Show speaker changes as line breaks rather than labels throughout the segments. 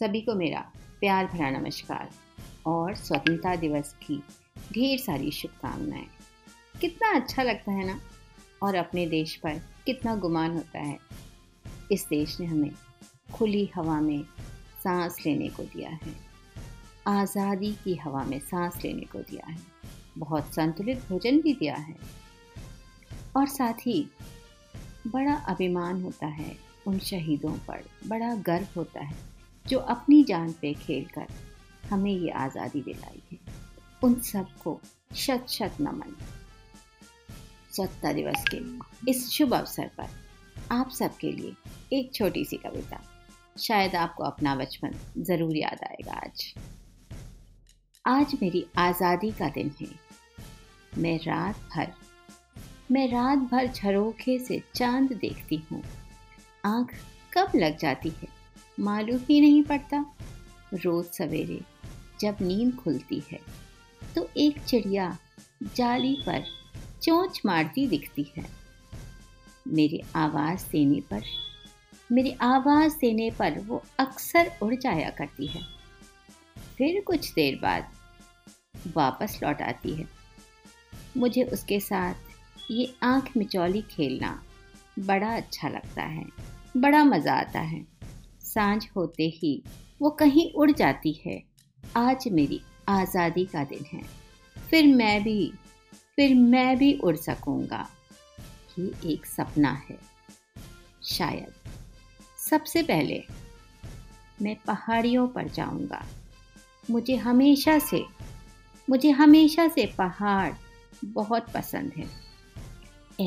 सभी को मेरा प्यार भरा नमस्कार और स्वतंत्रता दिवस की ढेर सारी शुभकामनाएँ। कितना अच्छा लगता है ना? और अपने देश पर कितना गुमान होता है। इस देश ने हमें खुली हवा में सांस लेने को दिया है। आज़ादी की हवा में सांस लेने को दिया है। बहुत संतुलित भोजन भी दिया है। और साथ ही बड़ा अभिमान होता है उन शहीदों पर, बड़ा गर्व होता है। जो अपनी जान पे खेल कर हमें ये आज़ादी दिलाई है। उन सबको शत शत नमन। स्वतंत्रता दिवस के इस शुभ अवसर पर आप सबके लिए एक छोटी सी कविता शायद आपको अपना बचपन ज़रूर याद आएगा आज। आज मेरी आज़ादी का दिन है। मैं रात भर, मैं रात भर झरोखे से चाँद देखती हूँ। आँख कब लग जाती है? मालूम ही नहीं पड़ता। रोज सवेरे जब नींद खुलती है तो एक चिड़िया जाली पर चोंच मारती दिखती है। मेरी आवाज़ देने पर, मेरी आवाज़ देने पर वो अक्सर उड़ जाया करती है। फिर कुछ देर बाद वापस लौट आती है। मुझे उसके साथ ये आँख मिचौली खेलना बड़ा अच्छा लगता है, बड़ा मज़ा आता है। साँझ होते ही वो कहीं उड़ जाती है। आज मेरी आज़ादी का दिन है। फिर मैं भी, फिर मैं भी उड़ सकूँगा। ये एक सपना है। शायद सबसे पहले मैं पहाड़ियों पर जाऊँगा। मुझे हमेशा से, मुझे हमेशा से पहाड़ बहुत पसंद है।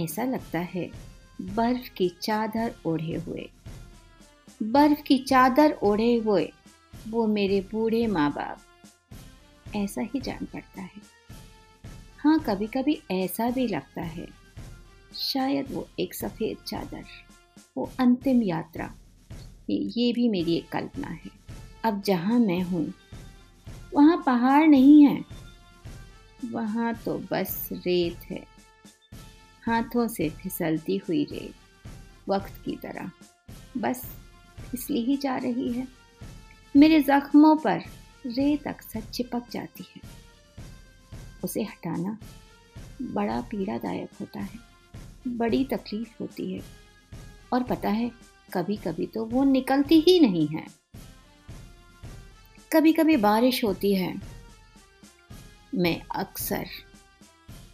ऐसा लगता है बर्फ़ की चादर ओढ़े हुए। बर्फ़ की चादर ओढ़े हुए, वो मेरे बूढ़े माँ बाप ऐसा ही जान पड़ता है। हाँ कभी कभी ऐसा भी लगता है, शायद वो एक सफ़ेद चादर, वो अंतिम यात्रा। ये भी मेरी एक कल्पना है। अब जहाँ मैं हूँ, वहाँ पहाड़ नहीं है। वहाँ तो बस रेत है। हाथों से फिसलती हुई रेत, वक्त की तरह। बस फिसली ही जा रही है। मेरे जख्मों पर रेत अक्सर चिपक जाती है। उसे हटाना बड़ा पीड़ादायक होता है, बड़ी तकलीफ़ होती है। और पता है कभी कभी तो वो निकलती ही नहीं है। कभी कभी बारिश होती है। मैं अक्सर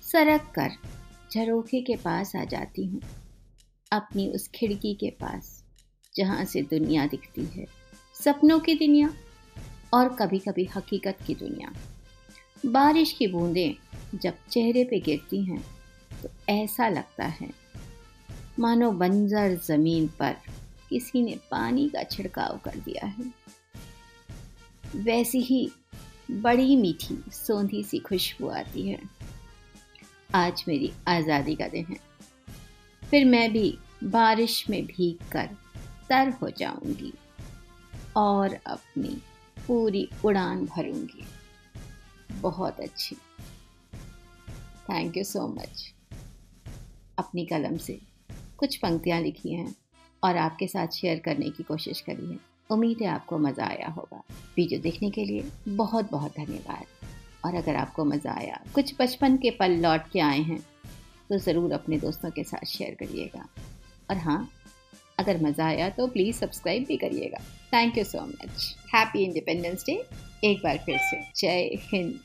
सरक कर झरोखे के पास आ जाती हूँ, अपनी उस खिड़की के पास। जहाँ से दुनिया दिखती है, सपनों की दुनिया और कभी कभी हकीकत की दुनिया। बारिश की बूंदें जब चेहरे पे गिरती हैं तो ऐसा लगता है, मानो बंजर ज़मीन पर किसी ने पानी का छिड़काव कर दिया है। वैसी ही बड़ी मीठी सौंधी सी खुशबू आती है। आज मेरी आज़ादी का दिन है। फिर मैं भी बारिश में भीग कर तर हो जाऊँगी और अपनी पूरी उड़ान भरूँगी। बहुत अच्छी। थैंक यू सो मच अपनी कलम से कुछ पंक्तियाँ लिखी हैं और आपके साथ शेयर करने की कोशिश करी है। उम्मीद है आपको मज़ा आया होगा। वीडियो देखने के लिए बहुत बहुत धन्यवाद। और अगर आपको मज़ा आया, कुछ बचपन के पल लौट के आए हैं तो ज़रूर अपने दोस्तों के साथ शेयर करिएगा। और हाँ अगर मज़ा आया तो प्लीज़ सब्सक्राइब भी करिएगा। Thank you so much happy independence day एक बार फिर से. जय हिंद.